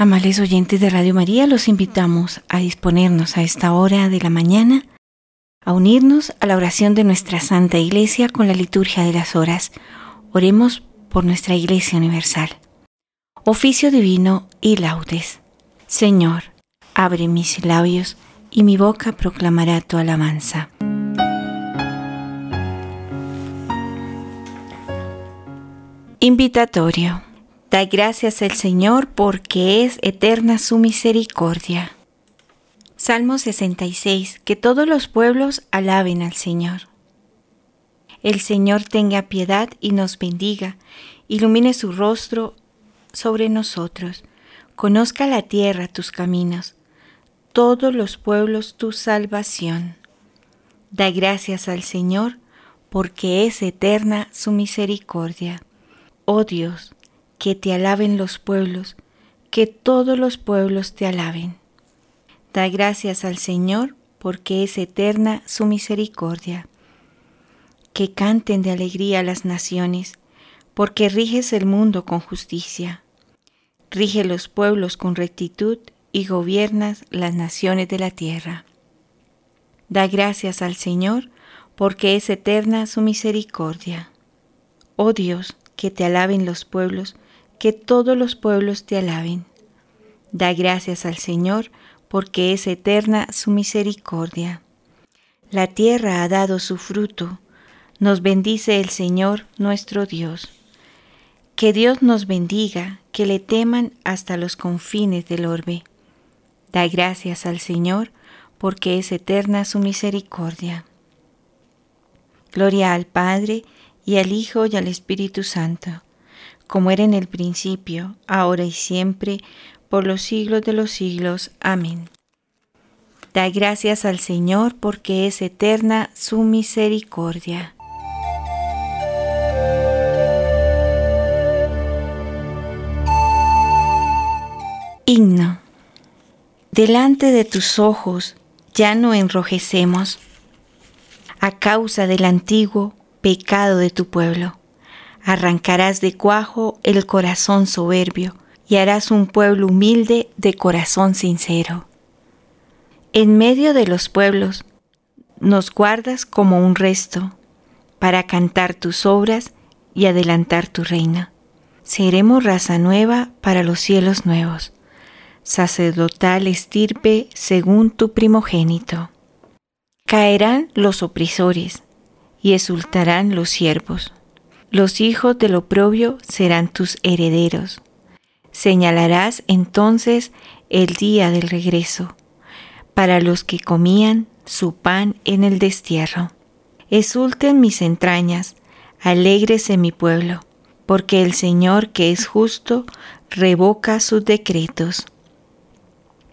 Amables oyentes de Radio María, los invitamos a disponernos a esta hora de la mañana a unirnos a la oración de nuestra Santa Iglesia con la liturgia de las horas. Oremos por nuestra Iglesia Universal. Oficio divino y laudes. Señor, abre mis labios y mi boca proclamará tu alabanza. Invitatorio. Da gracias al Señor porque es eterna su misericordia. Salmo 66. Que todos los pueblos alaben al Señor. El Señor tenga piedad y nos bendiga, ilumine su rostro sobre nosotros, conozca la tierra tus caminos, todos los pueblos tu salvación. Da gracias al Señor porque es eterna su misericordia. Oh Dios, que te alaben los pueblos, que todos los pueblos te alaben. Da gracias al Señor, porque es eterna su misericordia. Que canten de alegría las naciones, porque riges el mundo con justicia. Rige los pueblos con rectitud y gobiernas las naciones de la tierra. Da gracias al Señor, porque es eterna su misericordia. Oh Dios, que te alaben los pueblos, que todos los pueblos te alaben. Da gracias al Señor, porque es eterna su misericordia. La tierra ha dado su fruto, nos bendice el Señor nuestro Dios. Que Dios nos bendiga, que le teman hasta los confines del orbe. Da gracias al Señor, porque es eterna su misericordia. Gloria al Padre, y al Hijo, y al Espíritu Santo como era en el principio, ahora y siempre, por los siglos de los siglos. Amén. Da gracias al Señor porque es eterna su misericordia. Himno. Delante de tus ojos ya no enrojecemos a causa del antiguo pecado de tu pueblo arrancarás de cuajo el corazón soberbio y harás un pueblo humilde de corazón sincero. En medio de los pueblos nos guardas como un resto para cantar tus obras y adelantar tu reina. Seremos raza nueva para los cielos nuevos, sacerdotal estirpe según tu primogénito. Caerán los opresores y exultarán los siervos los hijos del oprobio serán tus herederos. Señalarás entonces el día del regreso, para los que comían su pan en el destierro. Exulten mis entrañas, alégrese mi pueblo, porque el Señor que es justo revoca sus decretos.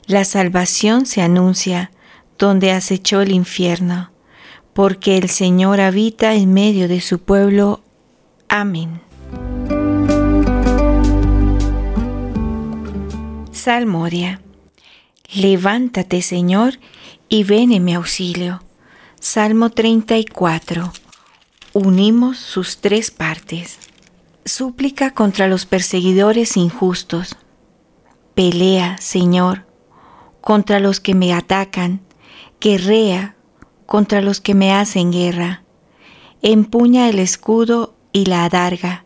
La salvación se anuncia donde acechó el infierno, porque el Señor habita en medio de su pueblo Amén. Salmodia. Levántate, Señor, y ven en mi auxilio. Salmo 34. Unimos sus tres partes. Súplica contra los perseguidores injustos. Pelea, Señor, contra los que me atacan. Guerrea contra los que me hacen guerra. Empuña el escudo y la adarga,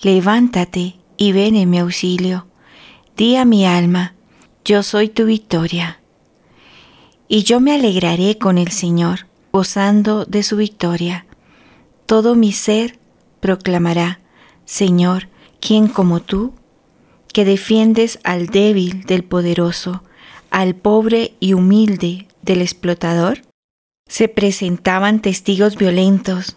levántate y ven en mi auxilio. Di a mi alma, yo soy tu victoria. Y yo me alegraré con el Señor, gozando de su victoria. Todo mi ser proclamará, Señor, ¿quién como tú? que defiendes al débil del poderoso, al pobre y humilde del explotador? Se presentaban testigos violentos,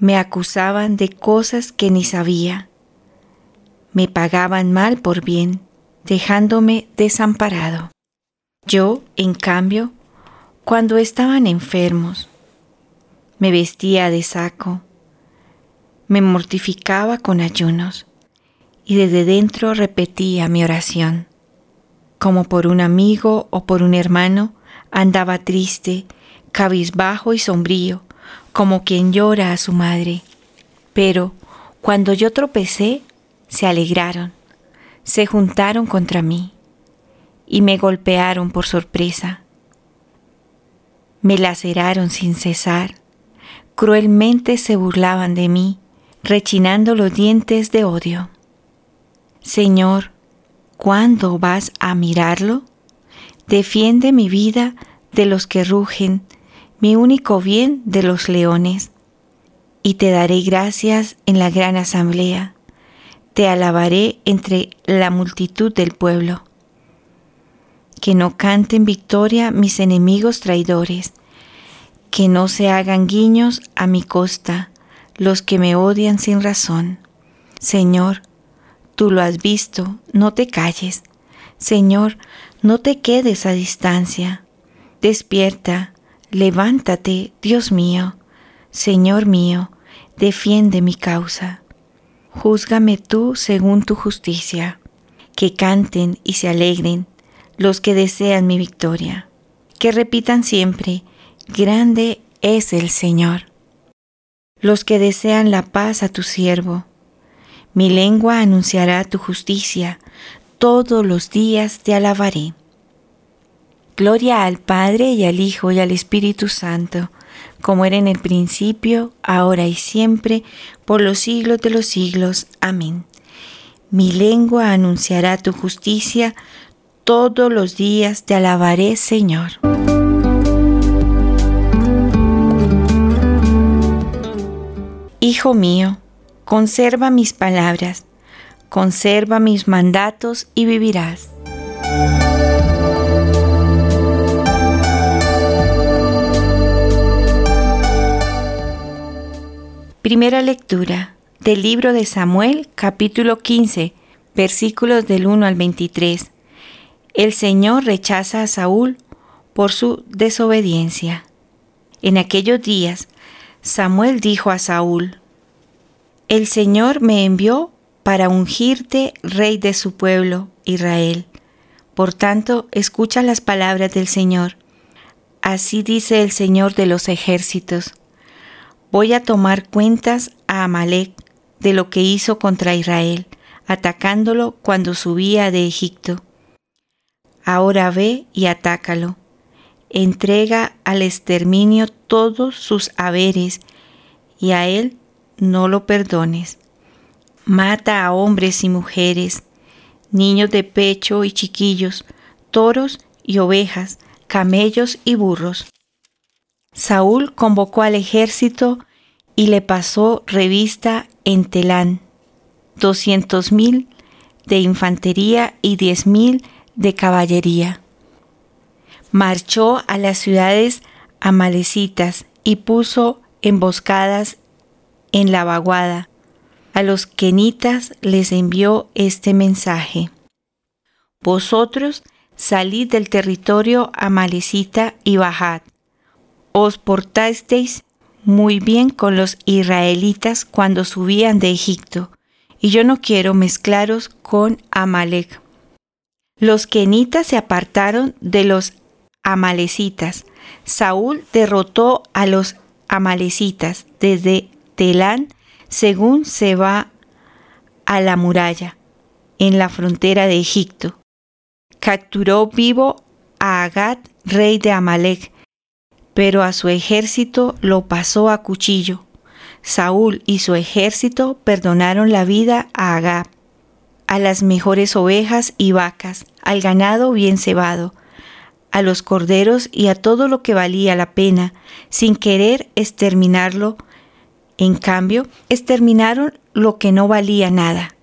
me acusaban de cosas que ni sabía. Me pagaban mal por bien, dejándome desamparado. Yo, en cambio, cuando estaban enfermos, me vestía de saco, me mortificaba con ayunos y desde dentro repetía mi oración. Como por un amigo o por un hermano, andaba triste, cabizbajo y sombrío, como quien llora a su madre. Pero cuando yo tropecé, se alegraron, se juntaron contra mí y me golpearon por sorpresa. Me laceraron sin cesar, cruelmente se burlaban de mí, rechinando los dientes de odio. Señor, ¿cuándo vas a mirarlo? Defiende mi vida de los que rugen, mi único bien de los leones. Y te daré gracias en la gran asamblea, te alabaré entre la multitud del pueblo. Que no canten victoria mis enemigos traidores, que no se hagan guiños a mi costa los que me odian sin razón. Señor, tú lo has visto, no te calles. Señor, no te quedes a distancia. Despierta, levántate, Dios mío. Señor mío, defiende mi causa. Júzgame tú según tu justicia. Que canten y se alegren los que desean mi victoria. Que repitan siempre, grande es el Señor. Los que desean la paz a tu siervo. Mi lengua anunciará tu justicia, todos los días te alabaré. Gloria al Padre y al Hijo y al Espíritu Santo, como era en el principio, ahora y siempre, por los siglos de los siglos. Amén. Mi lengua anunciará tu justicia, todos los días te alabaré, Señor. Hijo mío, conserva mis palabras, conserva mis mandatos y vivirás. Primera lectura del libro de Samuel, capítulo 15, versículos del 1 al 23 el Señor rechaza a Saúl por su desobediencia. En aquellos días, Samuel dijo a Saúl, El Señor me envió para ungirte rey de su pueblo, Israel. Por tanto, escucha las palabras del Señor. Así dice el Señor de los ejércitos. Voy a tomar cuentas a Amalek de lo que hizo contra Israel, atacándolo cuando subía de Egipto Ahora ve y atácalo. Entrega al exterminio todos sus haberes y a él no lo perdones. Mata a hombres y mujeres, niños de pecho y chiquillos, toros y ovejas, camellos y burros. Saúl convocó al ejército y le pasó revista en Telán, doscientos mil de infantería y diez mil de caballería. Marchó a las ciudades amalecitas y puso emboscadas en la vaguada. A los kenitas les envió este mensaje. Vosotros salid del territorio amalecita y bajad. Os portasteis muy bien con los israelitas cuando subían de Egipto, y yo no quiero mezclaros con Amalek. Los kenitas se apartaron de los amalecitas. Saúl derrotó a los amalecitas desde Telán según se va a la muralla, en la frontera de Egipto. Capturó vivo a Agad, rey de Amalek, pero a su ejército lo pasó a cuchillo. Saúl y su ejército perdonaron la vida a Agab a las mejores ovejas y vacas, al ganado bien cebado, a los corderos y a todo lo que valía la pena, sin querer exterminarlo. En cambio, exterminaron lo que no valía nada.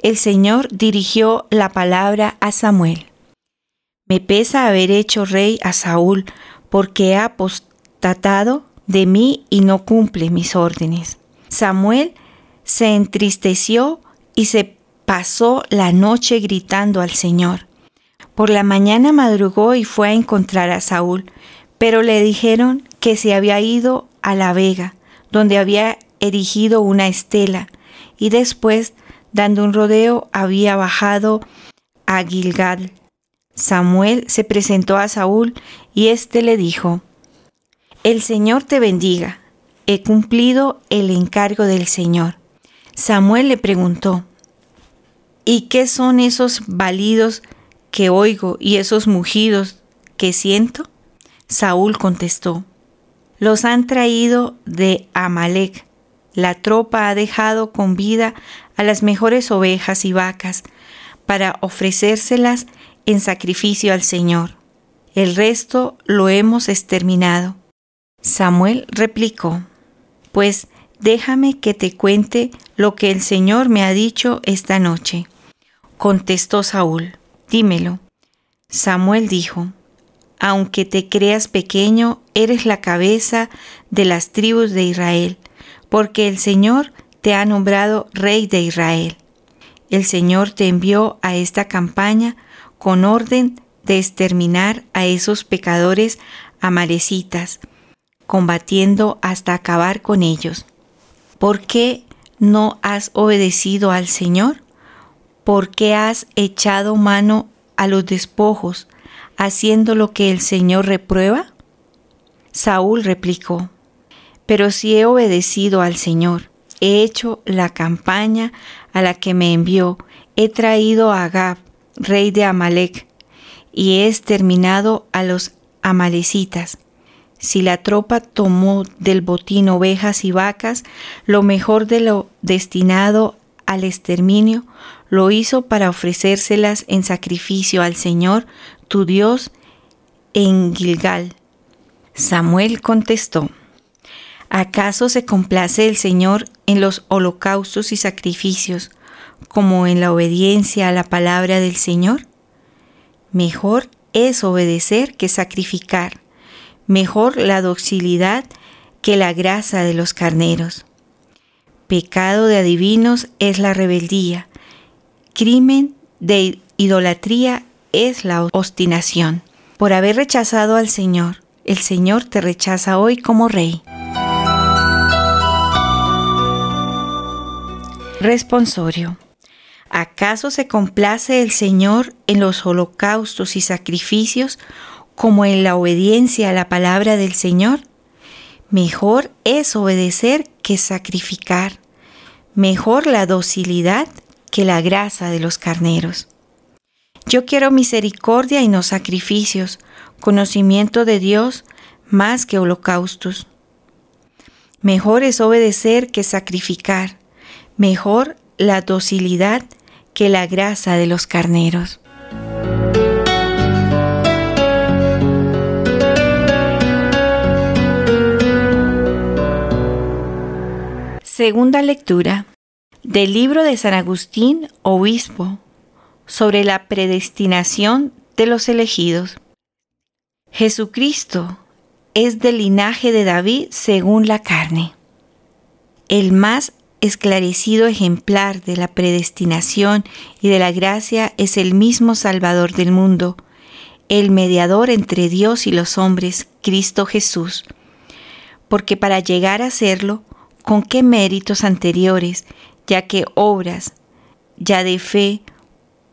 El Señor dirigió la palabra a Samuel. Me pesa haber hecho rey a Saúl, porque ha apostatado de mí y no cumple mis órdenes. Samuel se entristeció y se pasó la noche gritando al Señor. Por la mañana madrugó y fue a encontrar a Saúl, pero le dijeron que se había ido a la vega, donde había erigido una estela, y después, dando un rodeo, había bajado a Gilgal. Samuel se presentó a Saúl y éste le dijo, El Señor te bendiga, he cumplido el encargo del Señor. Samuel le preguntó, ¿Y qué son esos balidos que oigo y esos mugidos que siento? Saúl contestó, los han traído de Amalek. La tropa ha dejado con vida a las mejores ovejas y vacas para ofrecérselas en sacrificio al Señor. El resto lo hemos exterminado. Samuel replicó, Pues déjame que te cuente lo que el Señor me ha dicho esta noche. Contestó Saúl, dímelo. Samuel dijo, Aunque te creas pequeño, eres la cabeza de las tribus de Israel, porque el Señor te ha nombrado rey de Israel. El Señor te envió a esta campaña con orden de exterminar a esos pecadores amarecitas, combatiendo hasta acabar con ellos. ¿Por qué no has obedecido al Señor? ¿Por qué has echado mano a los despojos, haciendo lo que el Señor reprueba? Saúl replicó, pero si he obedecido al Señor, he hecho la campaña a la que me envió, he traído a Agab, rey de Amalek, y he exterminado a los amalecitas. Si la tropa tomó del botín ovejas y vacas, lo mejor de lo destinado al exterminio, lo hizo para ofrecérselas en sacrificio al Señor, tu Dios, en Gilgal. Samuel contestó, ¿acaso se complace el Señor en los holocaustos y sacrificios, como en la obediencia a la palabra del Señor? Mejor es obedecer que sacrificar, mejor la docilidad que la grasa de los carneros. Pecado de adivinos es la rebeldía, crimen de idolatría es la obstinación. Por haber rechazado al Señor, el Señor te rechaza hoy como rey. Responsorio. ¿Acaso se complace el Señor en los holocaustos y sacrificios como en la obediencia a la palabra del Señor? Mejor es obedecer que sacrificar, mejor la docilidad que la grasa de los carneros. Yo quiero misericordia y no sacrificios, conocimiento de Dios más que holocaustos. Mejor es obedecer que sacrificar, mejor la docilidad que la grasa de los carneros. Segunda lectura del libro de San Agustín, obispo, sobre la predestinación de los elegidos. Jesucristo es del linaje de David según la carne, el más esclarecido ejemplar de la predestinación y de la gracia es el mismo Salvador del mundo, el mediador entre Dios y los hombres, Cristo Jesús. Porque para llegar a serlo, ¿con qué méritos anteriores, ya que obras ya de fe,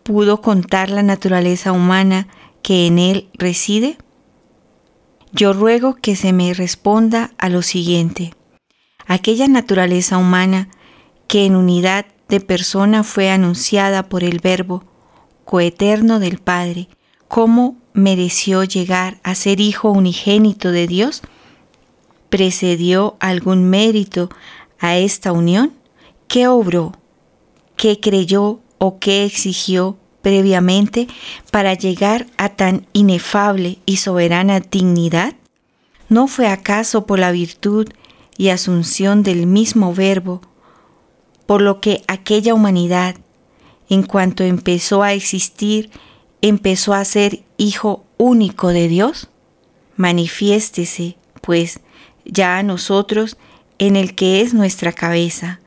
pudo contar la naturaleza humana que en él reside? Yo ruego que se me responda a lo siguiente. Aquella naturaleza humana que en unidad de persona fue anunciada por el Verbo coeterno del Padre, ¿cómo mereció llegar a ser Hijo unigénito de Dios? ¿Precedió algún mérito a esta unión? ¿Qué obró? ¿Qué creyó o qué exigió previamente para llegar a tan inefable y soberana dignidad? ¿No fue acaso por la virtud y asunción del mismo Verbo por lo que aquella humanidad, en cuanto empezó a existir, empezó a ser hijo único de Dios? Manifiéstese, pues, ya a nosotros en el que es nuestra cabeza,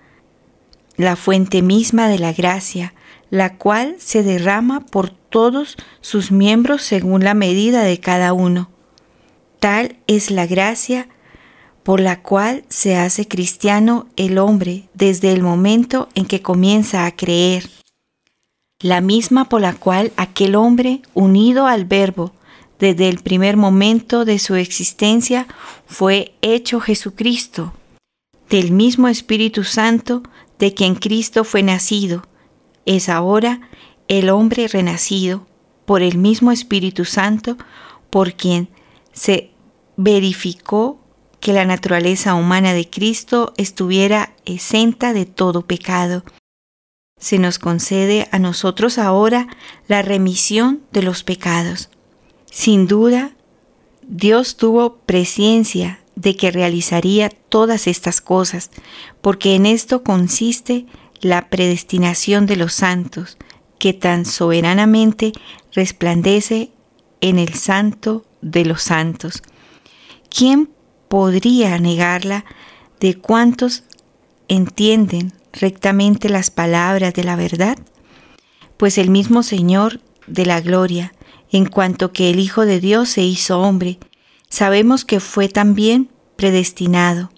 la fuente misma de la gracia, la cual se derrama por todos sus miembros según la medida de cada uno. Tal es la gracia por la cual se hace cristiano el hombre desde el momento en que comienza a creer, la misma por la cual aquel hombre, unido al Verbo, desde el primer momento de su existencia, fue hecho Jesucristo, del mismo Espíritu Santo de quien Cristo fue nacido, es ahora el hombre renacido por el mismo Espíritu Santo, por quien se verificó que la naturaleza humana de Cristo estuviera exenta de todo pecado. Se nos concede a nosotros ahora la remisión de los pecados. Sin duda, Dios tuvo presencia de que realizaría todas estas cosas, porque en esto consiste la predestinación de los santos, que tan soberanamente resplandece en el santo de los santos. ¿Quién podría negarla de cuantos entienden rectamente las palabras de la verdad? Pues el mismo Señor de la gloria, en cuanto que el Hijo de Dios se hizo hombre, sabemos que fue también predestinado.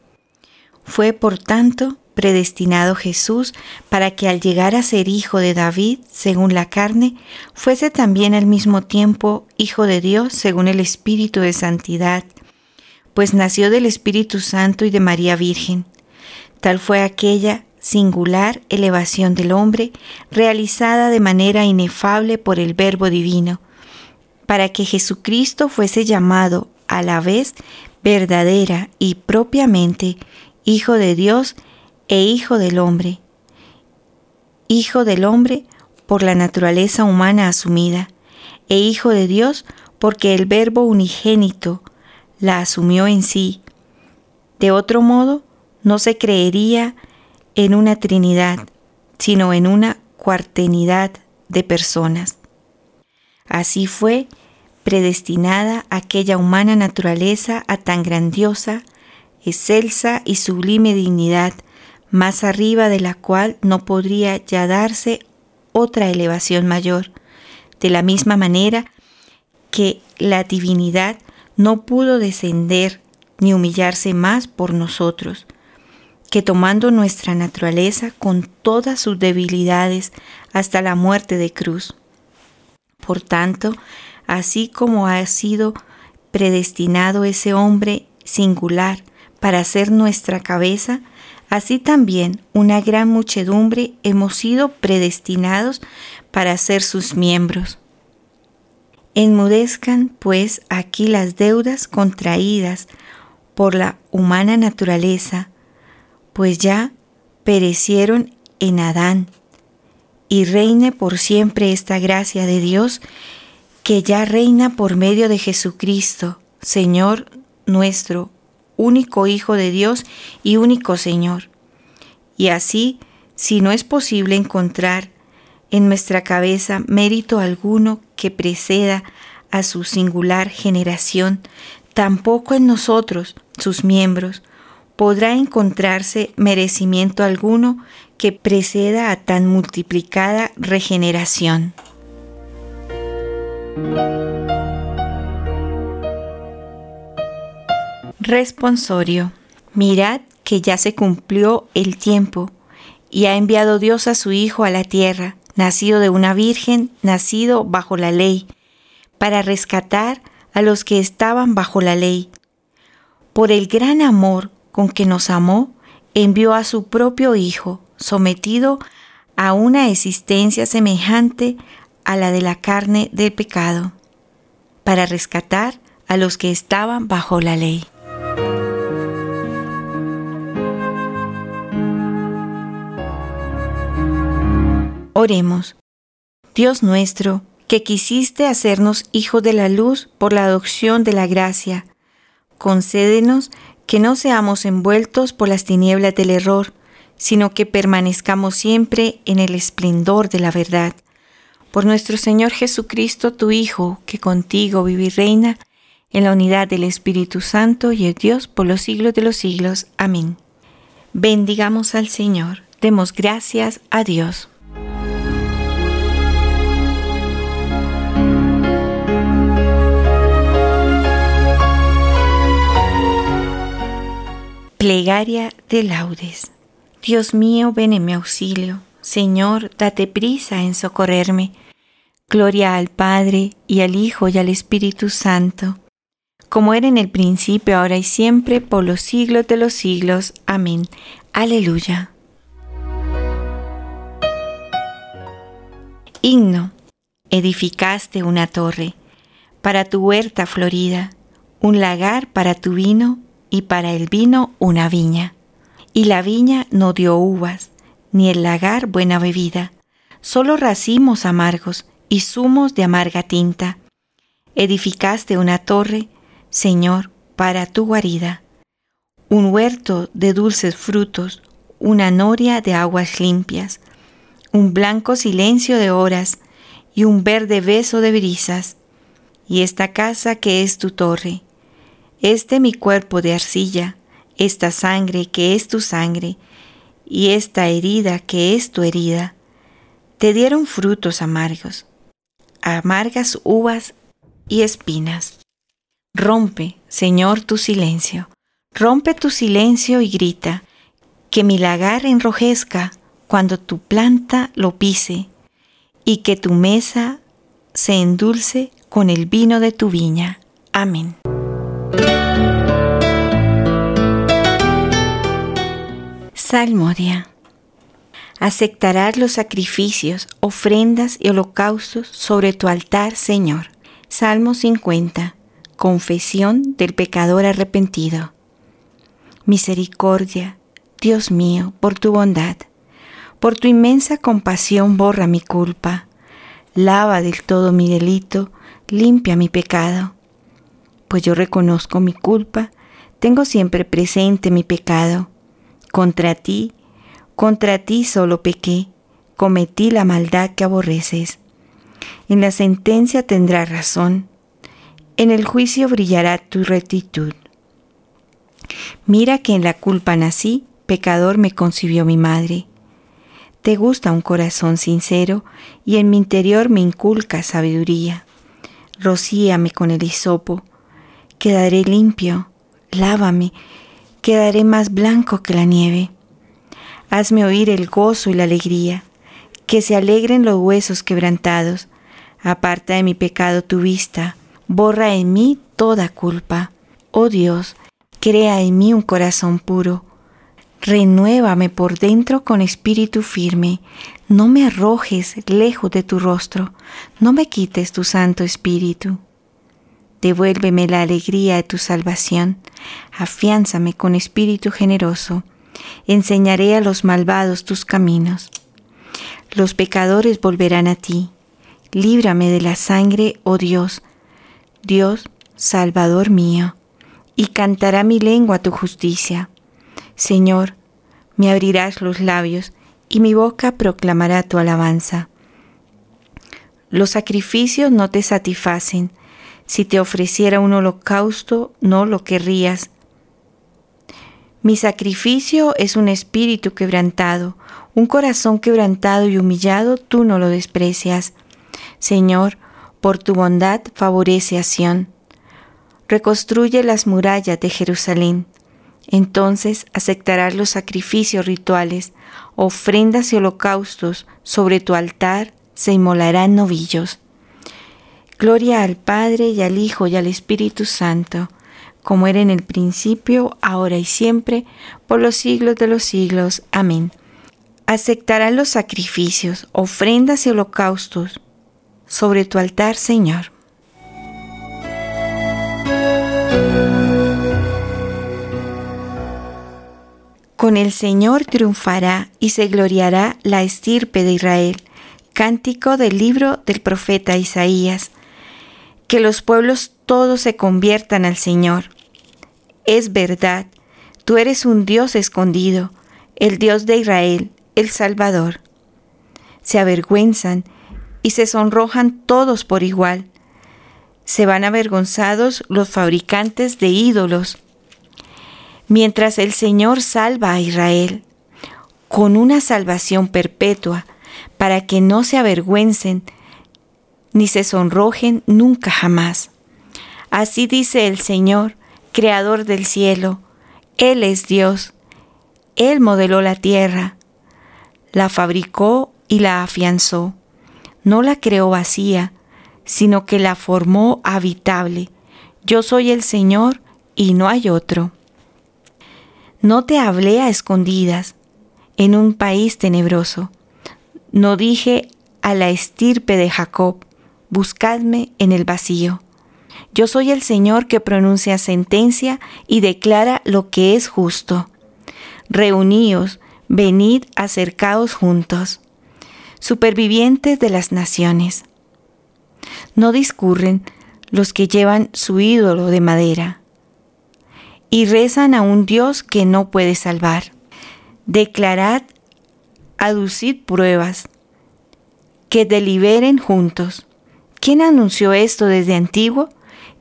Fue, por tanto, predestinado Jesús para que al llegar a ser hijo de David, según la carne, fuese también al mismo tiempo hijo de Dios, según el Espíritu de Santidad pues nació del Espíritu Santo y de María Virgen. Tal fue aquella singular elevación del hombre realizada de manera inefable por el Verbo Divino, para que Jesucristo fuese llamado a la vez verdadera y propiamente Hijo de Dios e Hijo del hombre. Hijo del hombre por la naturaleza humana asumida, e Hijo de Dios porque el Verbo unigénito la asumió en sí. De otro modo, no se creería en una Trinidad, sino en una cuartenidad de personas. Así fue predestinada aquella humana naturaleza a tan grandiosa, excelsa y sublime dignidad, más arriba de la cual no podría ya darse otra elevación mayor, de la misma manera que la divinidad no pudo descender ni humillarse más por nosotros, que tomando nuestra naturaleza con todas sus debilidades hasta la muerte de cruz. Por tanto, así como ha sido predestinado ese hombre singular para ser nuestra cabeza, así también una gran muchedumbre hemos sido predestinados para ser sus miembros. Enmudezcan, pues, aquí las deudas contraídas por la humana naturaleza, pues ya perecieron en Adán, y reine por siempre esta gracia de Dios, que ya reina por medio de Jesucristo, Señor nuestro, único Hijo de Dios y único Señor. Y así, si no es posible encontrar en nuestra cabeza mérito alguno que preceda a su singular generación, tampoco en nosotros, sus miembros, podrá encontrarse merecimiento alguno que preceda a tan multiplicada regeneración. Responsorio. Mirad que ya se cumplió el tiempo y ha enviado Dios a su Hijo a la tierra nacido de una virgen, nacido bajo la ley, para rescatar a los que estaban bajo la ley. Por el gran amor con que nos amó, envió a su propio Hijo, sometido a una existencia semejante a la de la carne del pecado, para rescatar a los que estaban bajo la ley. Oremos. Dios nuestro, que quisiste hacernos hijos de la luz por la adopción de la gracia, concédenos que no seamos envueltos por las tinieblas del error, sino que permanezcamos siempre en el esplendor de la verdad. Por nuestro Señor Jesucristo, tu Hijo, que contigo vive y reina, en la unidad del Espíritu Santo y el Dios por los siglos de los siglos. Amén. Bendigamos al Señor. Demos gracias a Dios. Plegaria de laudes. Dios mío, ven en mi auxilio. Señor, date prisa en socorrerme. Gloria al Padre, y al Hijo, y al Espíritu Santo, como era en el principio, ahora y siempre, por los siglos de los siglos. Amén. Aleluya. Himno. Edificaste una torre para tu huerta florida, un lagar para tu vino y para el vino una viña. Y la viña no dio uvas, ni el lagar buena bebida, solo racimos amargos y zumos de amarga tinta. Edificaste una torre, Señor, para tu guarida, un huerto de dulces frutos, una noria de aguas limpias, un blanco silencio de horas y un verde beso de brisas, y esta casa que es tu torre, este mi cuerpo de arcilla, esta sangre que es tu sangre, y esta herida que es tu herida, te dieron frutos amargos, amargas uvas y espinas. Rompe, Señor, tu silencio, rompe tu silencio y grita, que mi lagar enrojezca cuando tu planta lo pise, y que tu mesa se endulce con el vino de tu viña. Amén. Salmodia. Aceptarás los sacrificios, ofrendas y holocaustos sobre tu altar, Señor. Salmo 50. Confesión del pecador arrepentido. Misericordia, Dios mío, por tu bondad. Por tu inmensa compasión borra mi culpa. Lava del todo mi delito, limpia mi pecado. Pues yo reconozco mi culpa, tengo siempre presente mi pecado. Contra ti, contra ti solo pequé, cometí la maldad que aborreces. En la sentencia tendrás razón, en el juicio brillará tu rectitud. Mira que en la culpa nací, pecador me concibió mi madre. Te gusta un corazón sincero y en mi interior me inculca sabiduría. Rocíame con el hisopo, quedaré limpio, lávame, quedaré más blanco que la nieve. Hazme oír el gozo y la alegría, que se alegren los huesos quebrantados. Aparta de mi pecado tu vista, borra en mí toda culpa. Oh Dios, crea en mí un corazón puro. Renuévame por dentro con espíritu firme. No me arrojes lejos de tu rostro, no me quites tu santo espíritu. Devuélveme la alegría de tu salvación, afiánzame con espíritu generoso enseñaré a los malvados tus caminos. Los pecadores volverán a ti. Líbrame de la sangre, oh Dios, Dios, Salvador mío, y cantará mi lengua tu justicia. Señor, me abrirás los labios, y mi boca proclamará tu alabanza. Los sacrificios no te satisfacen. Si te ofreciera un holocausto, no lo querrías. Mi sacrificio es un espíritu quebrantado, un corazón quebrantado y humillado, tú no lo desprecias. Señor, por tu bondad favorece a Sión. Reconstruye las murallas de Jerusalén. Entonces aceptarás los sacrificios rituales, ofrendas y holocaustos, sobre tu altar se inmolarán novillos. Gloria al Padre y al Hijo y al Espíritu Santo como era en el principio, ahora y siempre, por los siglos de los siglos. Amén. Aceptarán los sacrificios, ofrendas y holocaustos sobre tu altar, Señor. Con el Señor triunfará y se gloriará la estirpe de Israel. Cántico del libro del profeta Isaías. Que los pueblos todos se conviertan al Señor es verdad, tú eres un Dios escondido, el Dios de Israel, el Salvador. Se avergüenzan y se sonrojan todos por igual. Se van avergonzados los fabricantes de ídolos. Mientras el Señor salva a Israel con una salvación perpetua, para que no se avergüencen ni se sonrojen nunca jamás. Así dice el Señor, creador del cielo. Él es Dios. Él modeló la tierra, la fabricó y la afianzó. No la creó vacía, sino que la formó habitable. Yo soy el Señor y no hay otro. No te hablé a escondidas en un país tenebroso. No dije a la estirpe de Jacob, buscadme en el vacío. Yo soy el Señor que pronuncia sentencia y declara lo que es justo. Reuníos, venid, acercaos juntos, supervivientes de las naciones. No discurren los que llevan su ídolo de madera y rezan a un Dios que no puede salvar. Declarad, aducid pruebas, que deliberen juntos. ¿Quién anunció esto desde antiguo?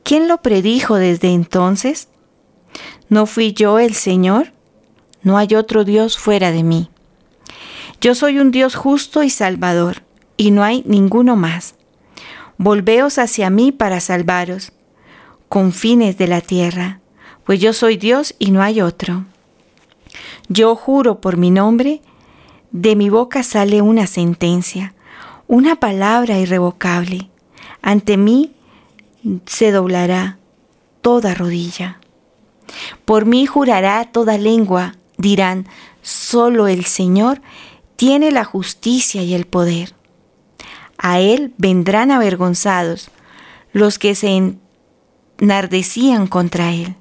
¿Quién lo predijo desde entonces? ¿No fui yo el Señor? No hay otro Dios fuera de mí. Yo soy un Dios justo y salvador, y no hay ninguno más. Volveos hacia mí para salvaros, confines de la tierra, pues yo soy Dios y no hay otro. Yo juro por mi nombre, de mi boca sale una sentencia, una palabra irrevocable. Ante mí se doblará toda rodilla. Por mí jurará toda lengua, dirán, solo el Señor tiene la justicia y el poder. A Él vendrán avergonzados los que se enardecían contra Él.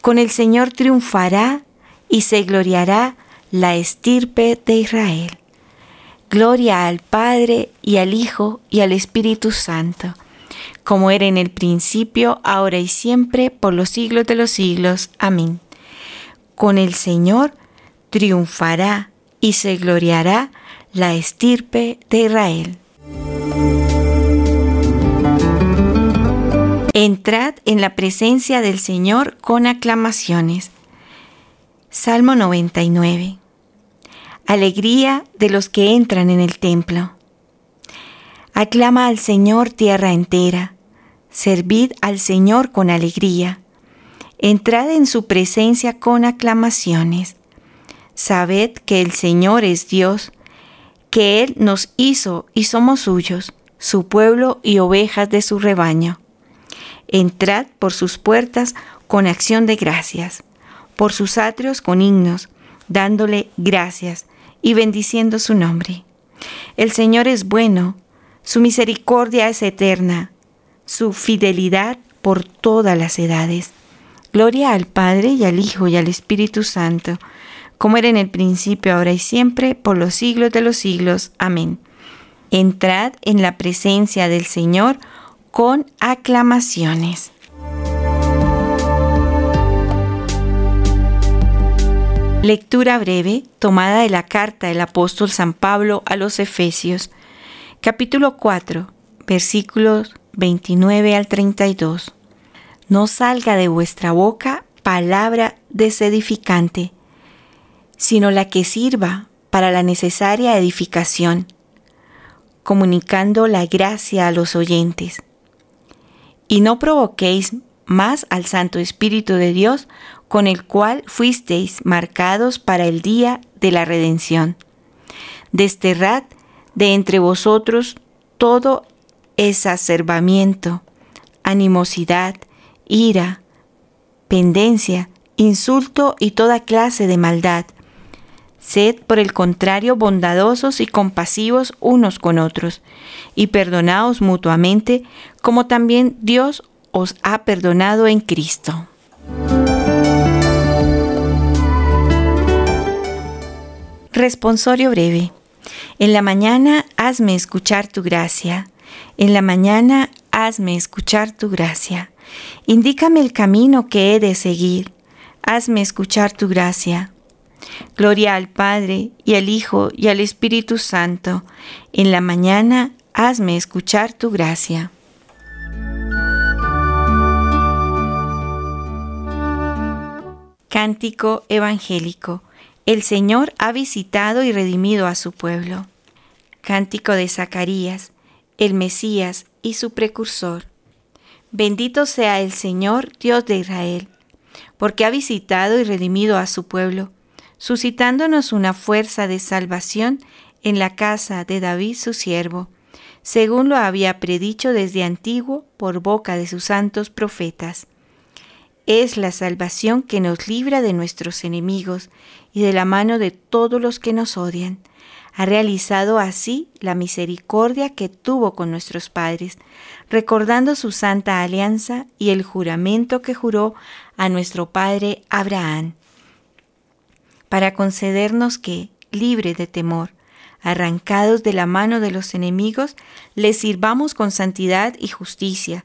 Con el Señor triunfará y se gloriará la estirpe de Israel. Gloria al Padre y al Hijo y al Espíritu Santo, como era en el principio, ahora y siempre, por los siglos de los siglos. Amén. Con el Señor triunfará y se gloriará la estirpe de Israel. Entrad en la presencia del Señor con aclamaciones. Salmo 99. Alegría de los que entran en el templo. Aclama al Señor tierra entera. Servid al Señor con alegría. Entrad en su presencia con aclamaciones. Sabed que el Señor es Dios, que Él nos hizo y somos suyos, su pueblo y ovejas de su rebaño. Entrad por sus puertas con acción de gracias, por sus atrios con himnos, dándole gracias y bendiciendo su nombre. El Señor es bueno, su misericordia es eterna, su fidelidad por todas las edades. Gloria al Padre y al Hijo y al Espíritu Santo, como era en el principio, ahora y siempre, por los siglos de los siglos. Amén. Entrad en la presencia del Señor con aclamaciones. Lectura breve tomada de la carta del apóstol San Pablo a los Efesios, capítulo 4, versículos 29 al 32. No salga de vuestra boca palabra desedificante, sino la que sirva para la necesaria edificación, comunicando la gracia a los oyentes y no provoquéis más al Santo Espíritu de Dios, con el cual fuisteis marcados para el día de la redención. Desterrad de entre vosotros todo exacerbamiento, animosidad, ira, pendencia, insulto y toda clase de maldad. Sed, por el contrario, bondadosos y compasivos unos con otros, y perdonaos mutuamente, como también Dios os ha perdonado en Cristo. Responsorio breve. En la mañana hazme escuchar tu gracia. En la mañana hazme escuchar tu gracia. Indícame el camino que he de seguir. Hazme escuchar tu gracia. Gloria al Padre y al Hijo y al Espíritu Santo. En la mañana hazme escuchar tu gracia. Cántico Evangélico. El Señor ha visitado y redimido a su pueblo. Cántico de Zacarías, el Mesías y su precursor. Bendito sea el Señor, Dios de Israel, porque ha visitado y redimido a su pueblo, suscitándonos una fuerza de salvación en la casa de David su siervo, según lo había predicho desde antiguo por boca de sus santos profetas es la salvación que nos libra de nuestros enemigos y de la mano de todos los que nos odian, ha realizado así la misericordia que tuvo con nuestros padres, recordando su santa alianza y el juramento que juró a nuestro padre Abraham, para concedernos que, libre de temor, arrancados de la mano de los enemigos, les sirvamos con santidad y justicia,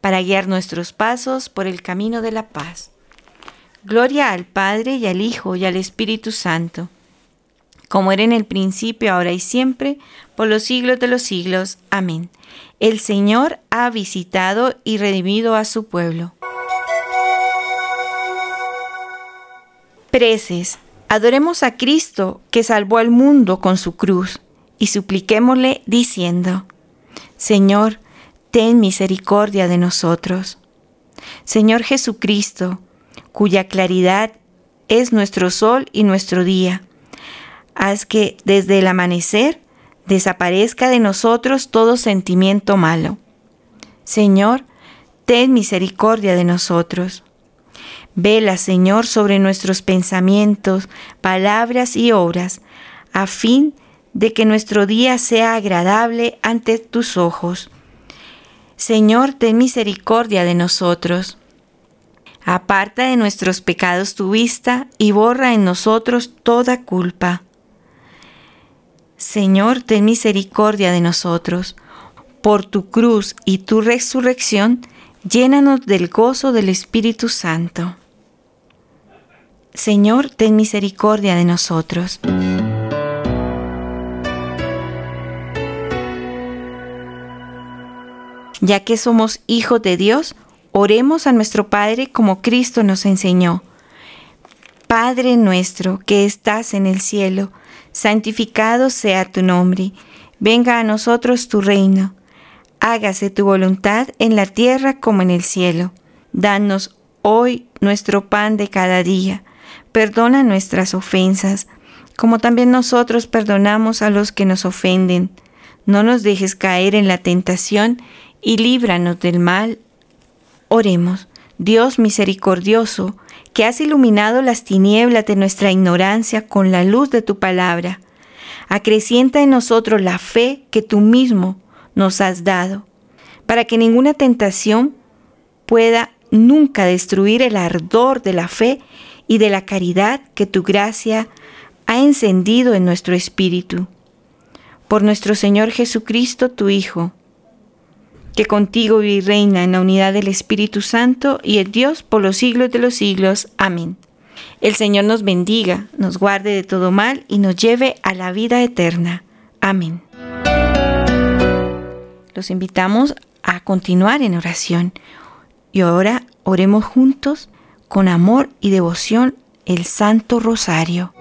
para guiar nuestros pasos por el camino de la paz. Gloria al Padre y al Hijo y al Espíritu Santo, como era en el principio, ahora y siempre, por los siglos de los siglos. Amén. El Señor ha visitado y redimido a su pueblo. Preces. Adoremos a Cristo que salvó al mundo con su cruz y supliquémosle diciendo, Señor, ten misericordia de nosotros. Señor Jesucristo, cuya claridad es nuestro sol y nuestro día. Haz que desde el amanecer desaparezca de nosotros todo sentimiento malo. Señor, ten misericordia de nosotros. Vela, Señor, sobre nuestros pensamientos, palabras y obras, a fin de que nuestro día sea agradable ante tus ojos. Señor, ten misericordia de nosotros. Aparta de nuestros pecados tu vista y borra en nosotros toda culpa. Señor, ten misericordia de nosotros. Por tu cruz y tu resurrección, llénanos del gozo del Espíritu Santo. Señor, ten misericordia de nosotros. Ya que somos hijos de Dios, Oremos a nuestro Padre como Cristo nos enseñó. Padre nuestro que estás en el cielo, santificado sea tu nombre, venga a nosotros tu reino, hágase tu voluntad en la tierra como en el cielo. Danos hoy nuestro pan de cada día, perdona nuestras ofensas, como también nosotros perdonamos a los que nos ofenden. No nos dejes caer en la tentación y líbranos del mal. Oremos, Dios misericordioso, que has iluminado las tinieblas de nuestra ignorancia con la luz de tu palabra. Acrecienta en nosotros la fe que tú mismo nos has dado, para que ninguna tentación pueda nunca destruir el ardor de la fe y de la caridad que tu gracia ha encendido en nuestro espíritu. Por nuestro Señor Jesucristo, tu Hijo, que contigo vive y reina en la unidad del Espíritu Santo y el Dios por los siglos de los siglos. Amén. El Señor nos bendiga, nos guarde de todo mal y nos lleve a la vida eterna. Amén. Los invitamos a continuar en oración y ahora oremos juntos con amor y devoción el Santo Rosario.